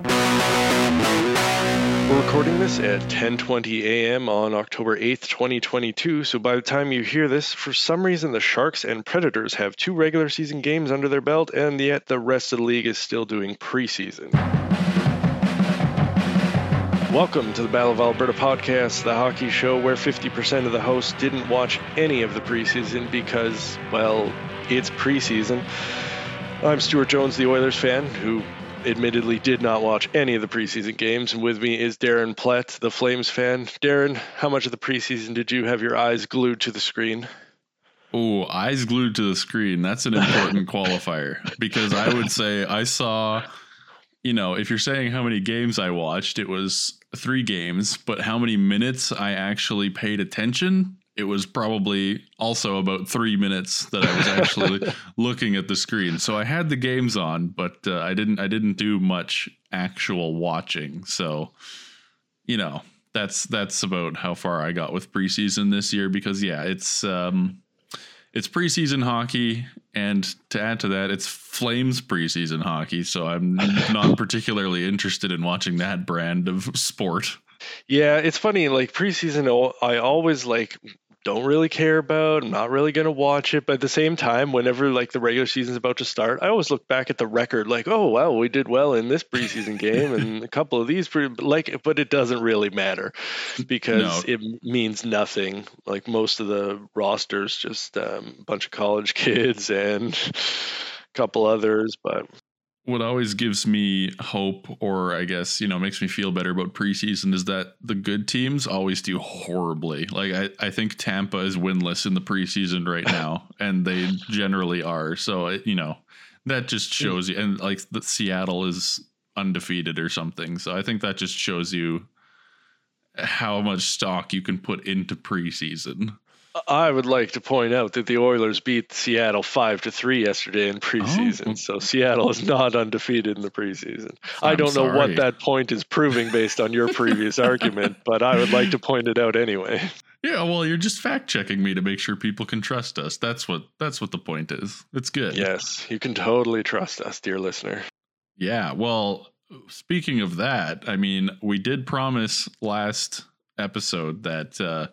We're recording this at 10:20 a.m. on October 8th, 2022. So by the time you hear this, for some reason the Sharks and Predators have two regular season games under their belt and yet the rest of the league is still doing preseason. Welcome to the Battle of Alberta podcast, the hockey show where 50% of the hosts didn't watch any of the preseason because, well, it's preseason. I'm Stuart Jones, the Oilers fan, who admittedly did not watch any of the preseason games. And with me is Darren Plett, the Flames fan. Darren, how much of the preseason did you have your eyes glued to the screen? Oh, eyes glued to the screen. That's an important qualifier because I would say I saw, you know, if you're saying how many games I watched, it was three games, but how many minutes I actually paid attention, it was probably also about three minutes that I was actually looking at the screen. So I had the games on, but uh, I didn't. I didn't do much actual watching. So, you know, that's that's about how far I got with preseason this year. Because yeah, it's um, it's preseason hockey, and to add to that, it's Flames preseason hockey. So I'm not particularly interested in watching that brand of sport. Yeah, it's funny. Like preseason, I always like don't really care about. I'm not really going to watch it. But at the same time, whenever like the regular season's about to start, I always look back at the record like, oh, wow, we did well in this preseason game and a couple of these, pre- like, but it doesn't really matter because no. it means nothing. Like most of the rosters, just um, a bunch of college kids and a couple others, but what always gives me hope or i guess you know makes me feel better about preseason is that the good teams always do horribly. Like i, I think tampa is winless in the preseason right now and they generally are. So it, you know that just shows you and like the seattle is undefeated or something. So i think that just shows you how much stock you can put into preseason I would like to point out that the Oilers beat Seattle five to three yesterday in preseason. Oh. So Seattle is not undefeated in the preseason. I'm I do not know what that point is proving based on your previous argument, but I would like to point it out anyway. Yeah, well, you're just fact checking me to make sure people can trust us. That's what that's what the point is. It's good. Yes, you can totally trust us, dear listener. Yeah, well, speaking of that, I mean, we did promise last episode that uh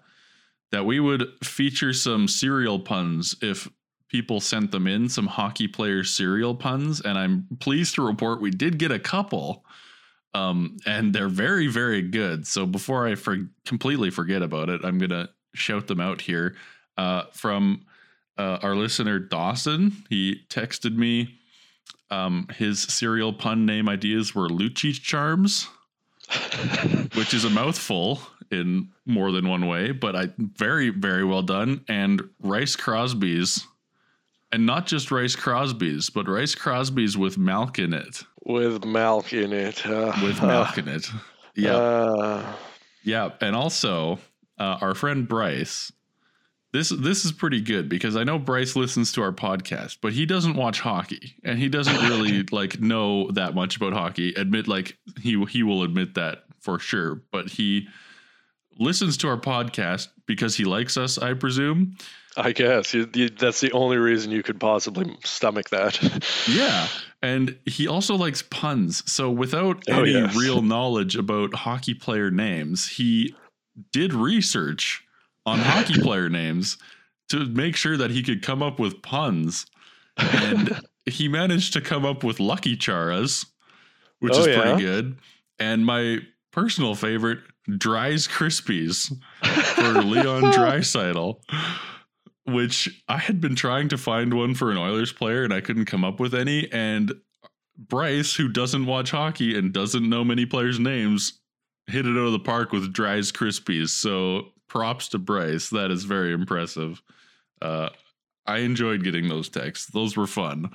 that we would feature some cereal puns if people sent them in, some hockey players cereal puns, and I'm pleased to report we did get a couple. Um, and they're very, very good. So before I for- completely forget about it, I'm gonna shout them out here. Uh, from uh, our listener Dawson, he texted me. Um, his cereal pun name ideas were Lucci Charms, which is a mouthful in more than one way, but I very very well done. And Rice Crosby's, and not just Rice Crosby's, but Rice Crosby's with milk in it. With milk in it. Uh, with milk in it. Yeah. Uh, yeah, and also uh, our friend Bryce. This this is pretty good because I know Bryce listens to our podcast, but he doesn't watch hockey and he doesn't really like know that much about hockey. Admit like he he will admit that for sure, but he listens to our podcast because he likes us, I presume. I guess that's the only reason you could possibly stomach that. yeah, and he also likes puns. So without oh, any yes. real knowledge about hockey player names, he did research on hockey player names to make sure that he could come up with puns. And he managed to come up with Lucky Charas, which oh, is yeah? pretty good. And my personal favorite, Dries Krispies for Leon Draisaitl, which I had been trying to find one for an Oilers player and I couldn't come up with any. And Bryce, who doesn't watch hockey and doesn't know many players' names, hit it out of the park with Dries Krispies. So props to Bryce. That is very impressive. Uh, I enjoyed getting those texts. Those were fun.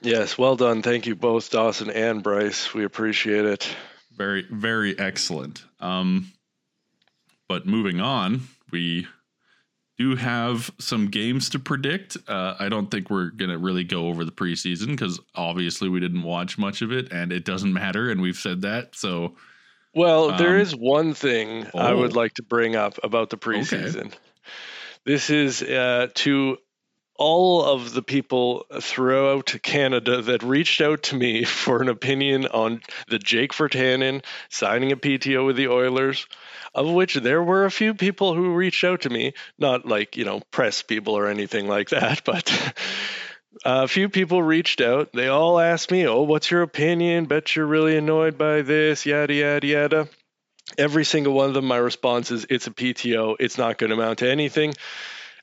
Yes, well done. Thank you both, Dawson and Bryce. We appreciate it. Very, very excellent. Um, but moving on, we do have some games to predict. Uh, I don't think we're going to really go over the preseason because obviously we didn't watch much of it and it doesn't matter. And we've said that. So, well, um, there is one thing oh, I would oh. like to bring up about the preseason. Okay. This is uh, to all of the people throughout Canada that reached out to me for an opinion on the Jake Virtanen signing a PTO with the Oilers, of which there were a few people who reached out to me, not like, you know, press people or anything like that, but a few people reached out. They all asked me, "Oh, what's your opinion? Bet you're really annoyed by this, yada yada yada." Every single one of them, my response is, "It's a PTO. It's not going to amount to anything."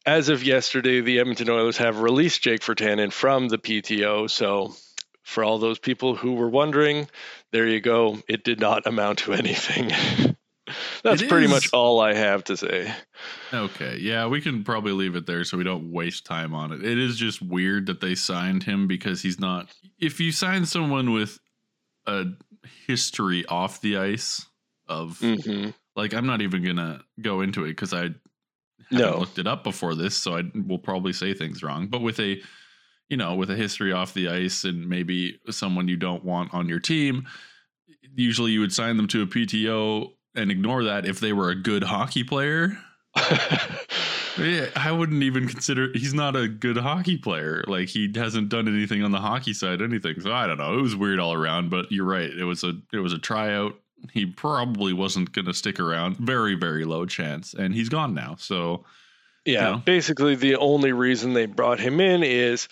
As of yesterday, the Edmonton Oilers have released Jake Virtanen from the PTO. So, for all those people who were wondering, there you go. It did not amount to anything. That's pretty much all I have to say. Okay, yeah, we can probably leave it there so we don't waste time on it. It is just weird that they signed him because he's not. If you sign someone with a history off the ice of hmm like, I'm not even gonna go into it because I No. looked it up before this, so I will probably say things wrong. But with a, you know, with a history off the ice and maybe someone you don't want on your team, usually you would sign them to a PTO and ignore that if they were a good hockey player. Yeah, I wouldn't even consider he's not a good hockey player. Like he hasn't done anything on the hockey side, anything. So I don't know. It was weird all around, but you're right. It was a it was a tryout. He probably wasn't going to stick around. Very very low chance, and he's gone now. So Yeah, know? basically the only reason they brought him in is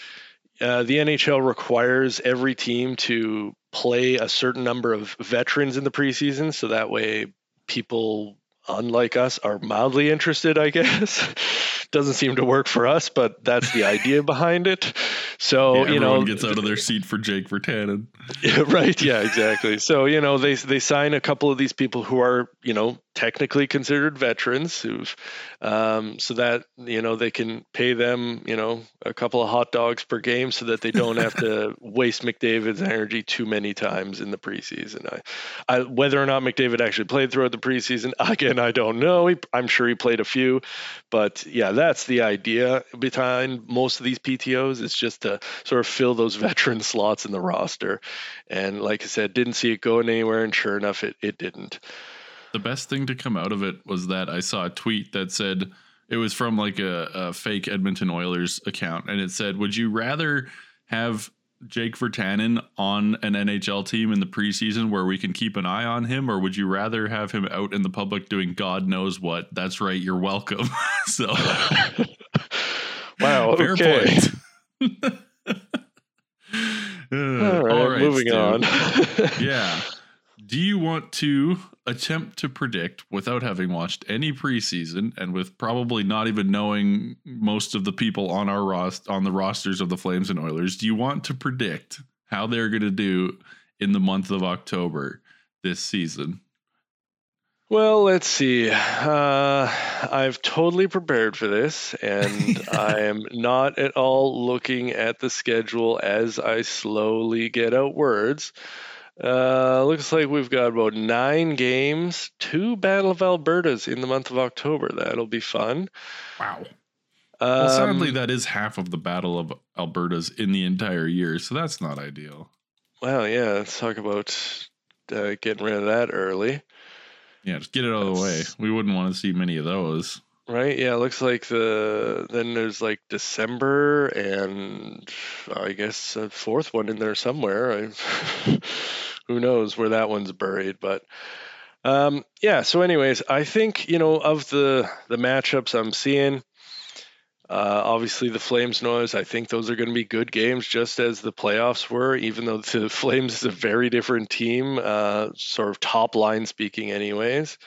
uh, the NHL requires every team to play a certain number of veterans in the preseason, so that way people unlike us are mildly interested. I guess doesn't seem to work for us, but that's the idea behind it. So yeah, you know, gets out of their seat for Jake Virtanen. Yeah, right. Yeah, exactly. So you know they they sign a couple of these people who are you know technically considered veterans who've um, so that you know they can pay them you know a couple of hot dogs per game so that they don't have to waste McDavid's energy too many times in the preseason. I, I whether or not McDavid actually played throughout the preseason again I don't know. He, I'm sure he played a few, but yeah, that's the idea behind most of these PTOS. It's just to sort of fill those veteran slots in the roster. And like I said, didn't see it going anywhere, and sure enough, it, it didn't. The best thing to come out of it was that I saw a tweet that said it was from like a, a fake Edmonton Oilers account, and it said, "Would you rather have Jake Virtanen on an NHL team in the preseason where we can keep an eye on him, or would you rather have him out in the public doing God knows what? That's right, you're welcome." so, Wow. fair okay. point. Uh, All right, moving Stu. on. yeah. Do you want to attempt to predict without having watched any preseason and with probably not even knowing most of the people on our rost on the rosters of the Flames and Oilers? Do you want to predict how they're going to do in the month of October this season? Well, let's see. Uh, I've totally prepared for this, and I am not at all looking at the schedule as I slowly get out words. Uh, looks like we've got about nine games, two Battle of Albertas in the month of October. That'll be fun. Wow. Well, sadly, Um, that is half of the Battle of Alberta's in the entire year, so that's not ideal. Well, yeah, let's talk about uh, getting rid of that early. Yeah, just get it out of the way. We wouldn't want to see many of those. Right? Yeah, it looks like the then there's like December and I guess a fourth one in there somewhere. I, who knows where that one's buried, but um, yeah. So, anyways, I think you know of the the matchups I'm seeing. Uh, obviously, the Flames noise. I think those are going to be good games, just as the playoffs were. Even though the Flames is a very different team, uh, sort of top line speaking, anyways.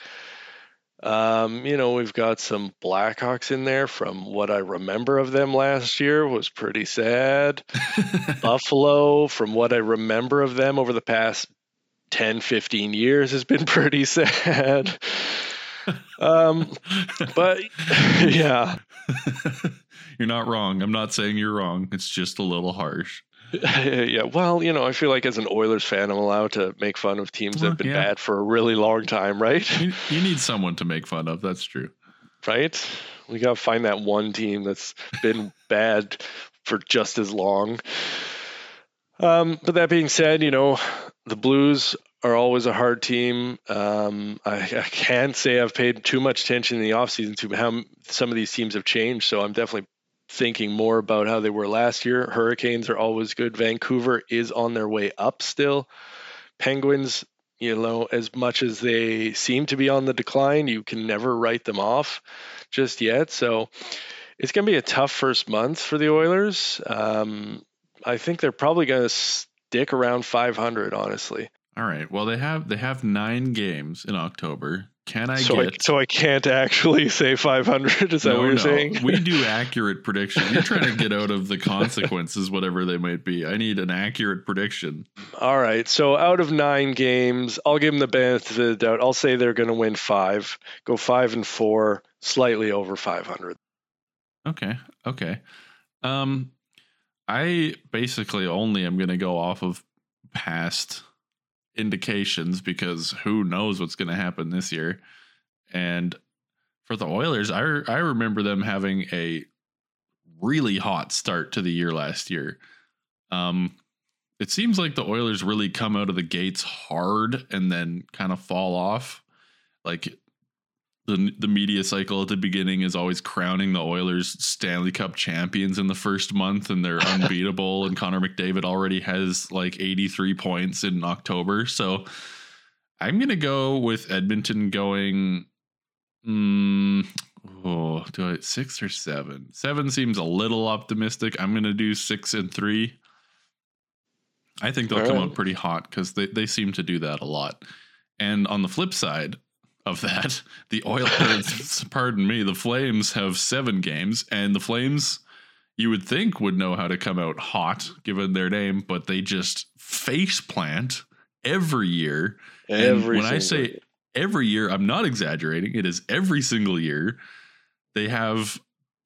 Um, you know, we've got some Blackhawks in there from what I remember of them last year was pretty sad. Buffalo, from what I remember of them over the past 10, 15 years, has been pretty sad. Um, but yeah, you're not wrong. I'm not saying you're wrong. It's just a little harsh. yeah. Well, you know, I feel like as an Oilers fan, I'm allowed to make fun of teams that have been yeah. bad for a really long time, right? You, you need someone to make fun of. That's true. right? We got to find that one team that's been bad for just as long. Um, but that being said, you know, the Blues are always a hard team. Um, I, I can't say I've paid too much attention in the offseason to how some of these teams have changed. So I'm definitely thinking more about how they were last year. Hurricanes are always good. Vancouver is on their way up still. Penguins, you know, as much as they seem to be on the decline, you can never write them off just yet. So it's going to be a tough first month for the Oilers. Um, I think they're probably going to stick around 500, honestly. All right. Well, they have they have nine games in October. Can I so get? I, so I can't actually say 500. Is that no, what you're no. saying? we do accurate predictions. You're trying to get out of the consequences, whatever they might be. I need an accurate prediction. All right. So out of nine games, I'll give them the benefit of the doubt. I'll say they're going to win five, go five and four, slightly over 500. Okay. Okay. Um, I basically only am going to go off of past indications because who knows what's going to happen this year. And for the Oilers, I I remember them having a really hot start to the year last year. Um, it seems like the Oilers really come out of the gates hard and then kind of fall off. Like the the media cycle at the beginning is always crowning the Oilers Stanley Cup champions in the first month and they're unbeatable and Connor McDavid already has like 83 points in October. So I'm going to go with Edmonton going mm, oh, do I 6 or 7? 7 seems a little optimistic. I'm going to do 6 and 3. I think they'll All come right. out pretty hot cuz they they seem to do that a lot. And on the flip side, of that. The Oilers, pardon me, the Flames have seven games, and the Flames, you would think, would know how to come out hot given their name, but they just face plant every year. And Every when I say every year, I'm not exaggerating. It is every single year. They have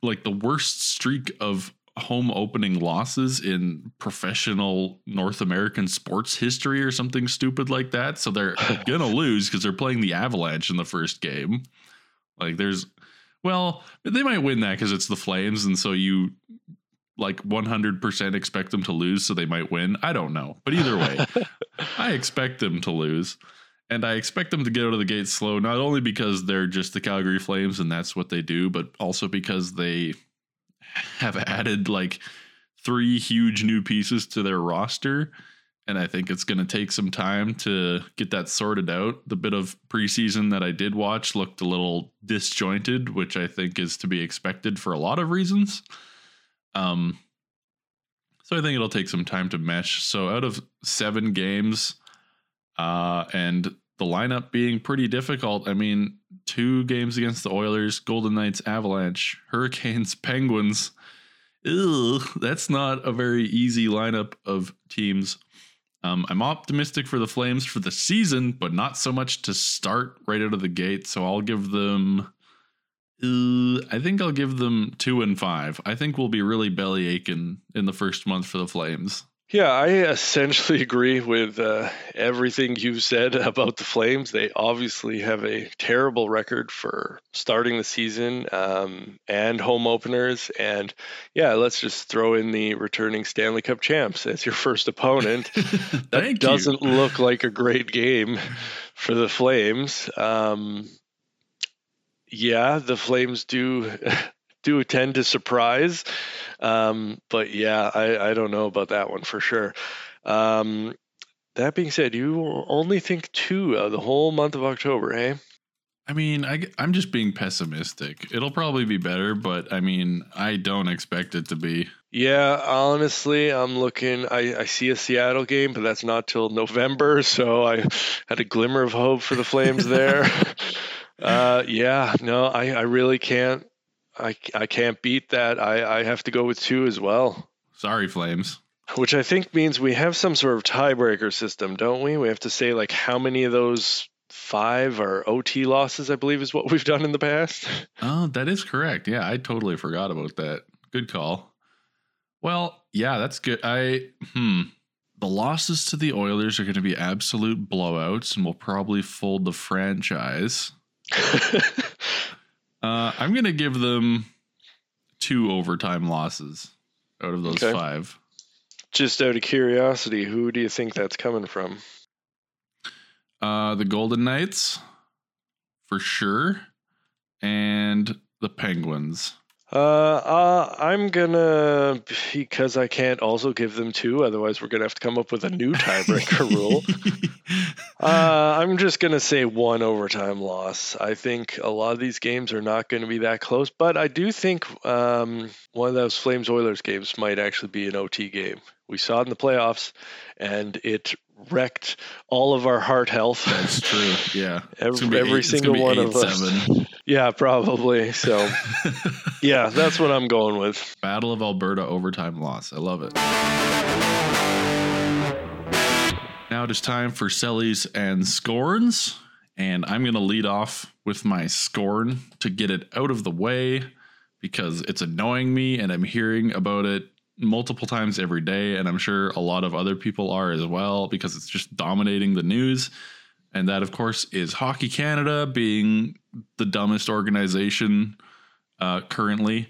like the worst streak of home opening losses in professional North American sports history or something stupid like that. So they're gonna lose because they're playing the Avalanche in the first game. Like there's well, they might win that because it's the Flames, and so you like 100% expect them to lose, so they might win. I don't know, but either way, I expect them to lose. And I expect them to get out of the gate slow, not only because they're just the Calgary Flames and that's what they do, but also because they have added like three huge new pieces to their roster. And I think it's going to take some time to get that sorted out. The bit of preseason that I did watch looked a little disjointed, which I think is to be expected for a lot of reasons. Um, so I think it'll take some time to mesh. So out of seven games, uh, and the lineup being pretty difficult. I mean, two games against the Oilers, Golden Knights, Avalanche, Hurricanes, Penguins. Ew, that's not a very easy lineup of teams. Um, I'm optimistic for the Flames for the season, but not so much to start right out of the gate. So I'll give them. Uh, I think I'll give them two and five. I think we'll be really belly aching in the first month for the Flames. Yeah, I essentially agree with uh, everything you've said about the Flames. They obviously have a terrible record for starting the season um, and home openers. And yeah, let's just throw in the returning Stanley Cup champs as your first opponent. that doesn't you. look like a great game for the Flames. Um, yeah, the Flames do do tend to surprise. Um, but yeah, I, I don't know about that one for sure. Um, that being said, you only think two of the whole month of October, hey? I mean, I, am just being pessimistic. It'll probably be better, but I mean, I don't expect it to be. Yeah, honestly, I'm looking. I, I see a Seattle game, but that's not till November, so I had a glimmer of hope for the Flames there. uh, yeah, no, I, I really can't. I, I can't beat that. I, I have to go with two as well. Sorry, Flames. Which I think means we have some sort of tiebreaker system, don't we? We have to say like how many of those five are OT losses, I believe is what we've done in the past. Oh, that is correct. Yeah, I totally forgot about that. Good call. Well, yeah, that's good. I hmm. The losses to the Oilers are going to be absolute blowouts and will probably fold the franchise. Uh, I'm going to give them two overtime losses out of those Okay. five. Just out of curiosity, who do you think that's coming from? Uh, the Golden Knights, for sure, and the Penguins. Uh, uh, I'm gonna because I can't also give them two. Otherwise, we're gonna have to come up with a new tiebreaker rule. Uh, I'm just gonna say one overtime loss. I think a lot of these games are not going to be that close, but I do think um, one of those Flames Oilers games might actually be an OT game. We saw it in the playoffs, and it wrecked all of our heart health. That's true. Yeah. every, every eight, single one of us. Yeah, probably. So, yeah, that's what I'm going with. Battle of Alberta overtime loss. I love it. Now it is time for Cellys and Scorns. And I'm going to lead off with my scorn to get it out of the way because it's annoying me and I'm hearing about it multiple times every day, and I'm sure a lot of other people are as well because it's just dominating the news. And that, of course, is Hockey Canada being the dumbest organization uh, currently.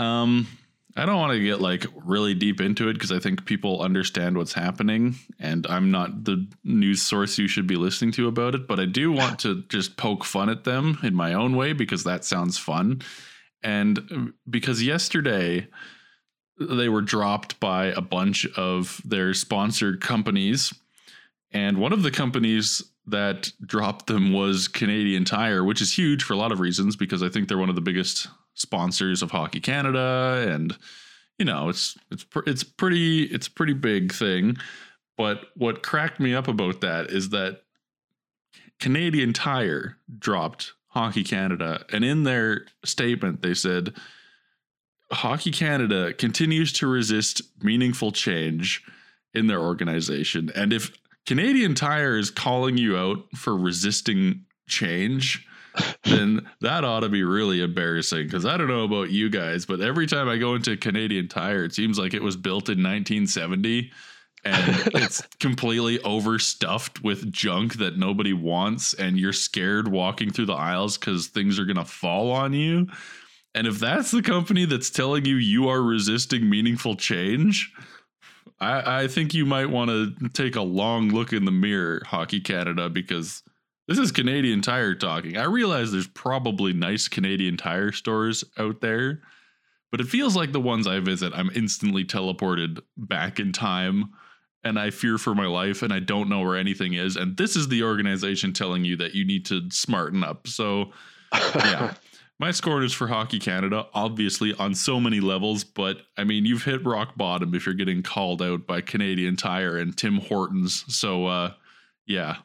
Um, I don't want to get like really deep into it because I think people understand what's happening, and I'm not the news source you should be listening to about it. But I do want to just poke fun at them in my own way because that sounds fun. And uh, because yesterday, they were dropped by a bunch of their sponsored companies. And one of the companies that dropped them was Canadian Tire, which is huge for a lot of reasons because I think they're one of the biggest sponsors of Hockey Canada and you know, it's it's it's pretty it's a pretty big thing. But what cracked me up about that is that Canadian Tire dropped Hockey Canada and in their statement they said Hockey Canada continues to resist meaningful change in their organization. And if Canadian Tire is calling you out for resisting change, then that ought to be really embarrassing. Because I don't know about you guys, but every time I go into Canadian Tire, it seems like it was built in 1970 and it's completely overstuffed with junk that nobody wants. And you're scared walking through the aisles because things are going to fall on you. And if that's the company that's telling you you are resisting meaningful change, I, I think you might want to take a long look in the mirror, Hockey Canada, because this is Canadian Tire talking. I realize there's probably nice Canadian Tire stores out there, but it feels like the ones I visit, I'm instantly teleported back in time and I fear for my life and I don't know where anything is. And this is the organization telling you that you need to smarten up. So, yeah. My score is for Hockey Canada, obviously on so many levels, but I mean, you've hit rock bottom if you're getting called out by Canadian Tire and Tim Hortons. So, uh, yeah,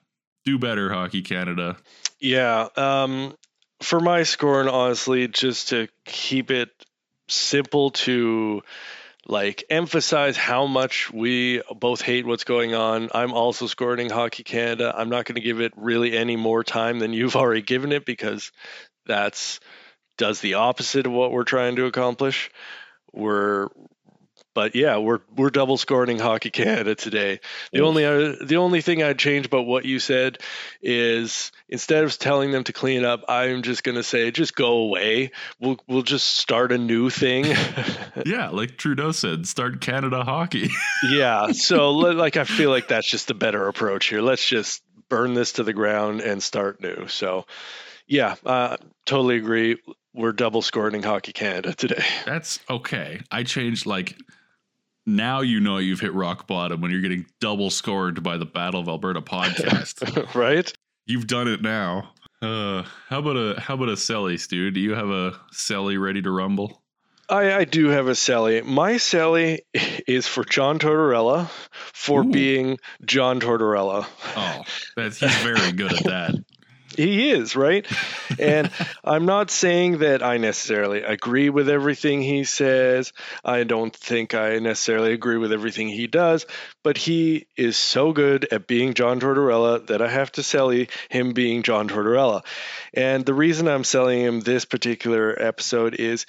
do better, Hockey Canada. Yeah. Um, for my score, and honestly, just to keep it simple to like emphasize how much we both hate what's going on. I'm also scoring Hockey Canada. I'm not going to give it really any more time than you've already given it because that's does the opposite of what we're trying to accomplish. We're but yeah, we're we're double scoring Hockey Canada today. The Oof. only uh, the only thing I'd change about what you said is instead of telling them to clean up, I'm just gonna say just go away. We'll we'll just start a new thing. yeah, like Trudeau said, start Canada hockey. yeah, so like I feel like that's just the better approach here. Let's just burn this to the ground and start new. So yeah, uh, totally agree we're double scoring Hockey Canada today. That's okay. I changed like now you know you've hit rock bottom when you're getting double scored by the Battle of Alberta podcast. right? You've done it now. Uh, how about a how about a Celly, Stu? Do you have a Celly ready to rumble? I, I do have a Celly. My Celly is for John Tortorella for Ooh. being John Tortorella. Oh, that's he's very good at that. He is, right? and I'm not saying that I necessarily agree with everything he says. I don't think I necessarily agree with everything he does, but he is so good at being John Tortorella that I have to sell him being John Tortorella. And the reason I'm selling him this particular episode is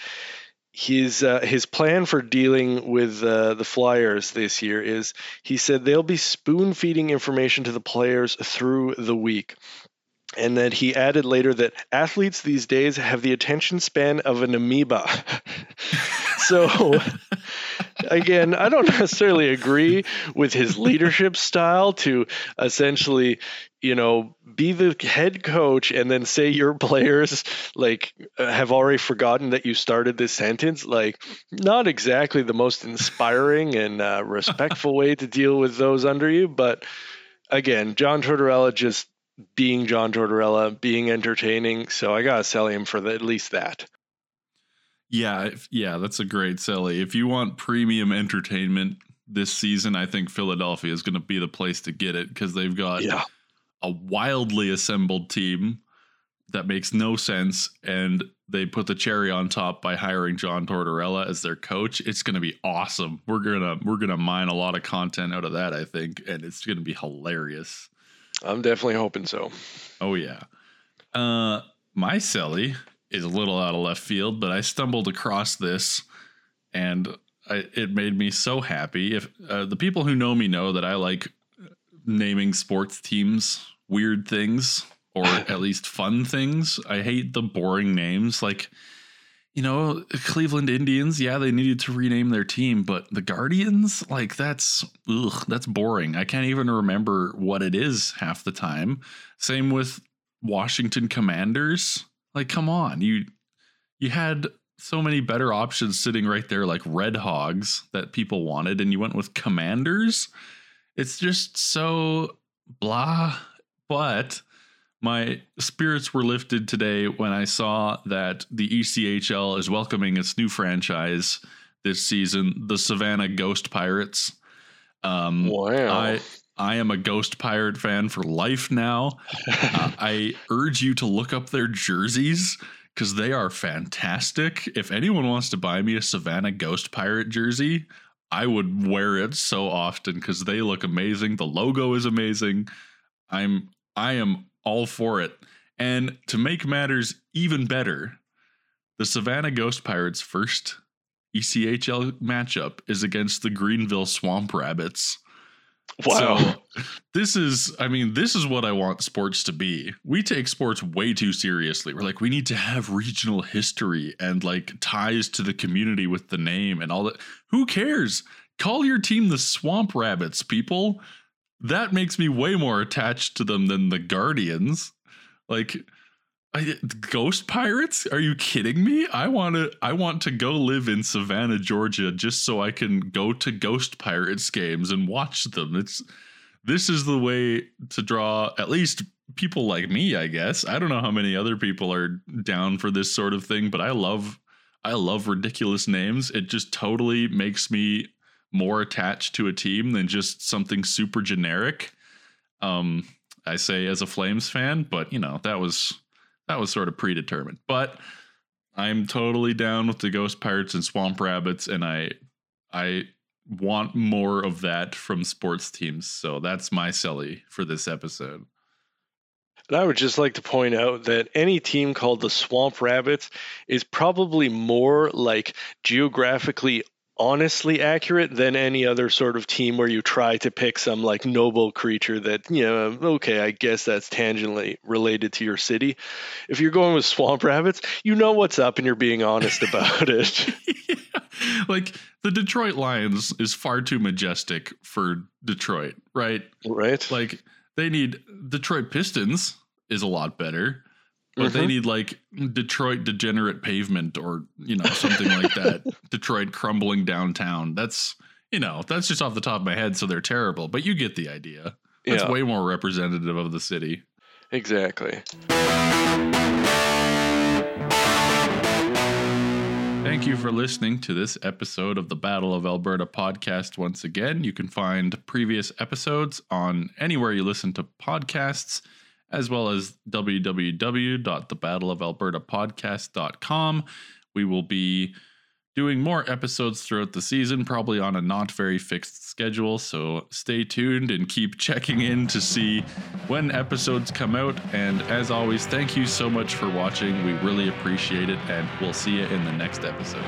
his uh, his plan for dealing with uh, the Flyers this year is he said they'll be spoon feeding information to the players through the week. And then he added later that athletes these days have the attention span of an amoeba. So again, I don't necessarily agree with his leadership style to essentially, you know, be the head coach and then say your players like have already forgotten that you started this sentence. Like, not exactly the most inspiring and uh, respectful way to deal with those under you. But again, John Tortorella just being John Tortorella, being entertaining. So I gotta sell him for the, at least that. Yeah, yeah, that's a great Celly. If you want premium entertainment this season, I think Philadelphia is going to be the place to get it because they've got yeah. a wildly assembled team that makes no sense, and they put the cherry on top by hiring John Tortorella as their coach. It's going to be awesome. We're gonna we're gonna mine a lot of content out of that, I think, and it's going to be hilarious. I'm definitely hoping so. Oh yeah. Uh, my Celly is a little out of left field, but I stumbled across this and I, it made me so happy. If uh, the people who know me know that I like naming sports teams weird things or at least fun things. I hate the boring names like you know, Cleveland Indians, yeah, they needed to rename their team, but the Guardians, like that's ugh, that's boring. I can't even remember what it is half the time. Same with Washington Commanders. Like, come on, you you had so many better options sitting right there, like Red Hogs that people wanted, and you went with Commanders. It's just so blah. But my spirits were lifted today when I saw that the ECHL is welcoming its new franchise this season, the Savannah Ghost Pirates. Um, wow. I I am a Ghost Pirate fan for life now. uh, I urge you to look up their jerseys because they are fantastic. If anyone wants to buy me a Savannah Ghost Pirate jersey, I would wear it so often because they look amazing. The logo is amazing. I'm I am all for it. And to make matters even better, the Savannah Ghost Pirates' first ECHL matchup is against the Greenville Swamp Rabbits. Wow. So this is, I mean, this is what I want sports to be. We take sports way too seriously. We're like, we need to have regional history and like ties to the community with the name and all that. Who cares? Call your team the Swamp Rabbits, people. That makes me way more attached to them than the Guardians. Like, I, ghost pirates? Are you kidding me? I want to I want to go live in Savannah, Georgia just so I can go to Ghost Pirates games and watch them. It's this is the way to draw at least people like me, I guess. I don't know how many other people are down for this sort of thing, but I love I love ridiculous names. It just totally makes me more attached to a team than just something super generic. Um I say as a Flames fan, but you know, that was that was sort of predetermined. But I'm totally down with the Ghost Pirates and Swamp Rabbits, and I I want more of that from sports teams. So that's my Celly for this episode. And I would just like to point out that any team called the Swamp Rabbits is probably more like geographically honestly accurate than any other sort of team where you try to pick some like noble creature that you know okay i guess that's tangentially related to your city. If you're going with swamp rabbits you know what's up and you're being honest about it. Yeah. like the detroit lions is far too majestic for detroit right? Right. Like they need detroit pistons is a lot better but mm-hmm. they need like Detroit degenerate pavement or you know something like that. Detroit crumbling downtown. That's you know that's just off the top of my head, so they're terrible. But you get the idea. That's yeah. way more representative of the city. Exactly. Thank you for listening to this episode of the Battle of Alberta podcast. Once again, you can find previous episodes on anywhere you listen to podcasts as well as www.thebattleofalbertapodcast.com. We will be doing more episodes throughout the season, probably on a not very fixed schedule. So stay tuned and keep checking in to see when episodes come out. And as always, thank you so much for watching. We really appreciate it, and we'll see you in the next episode.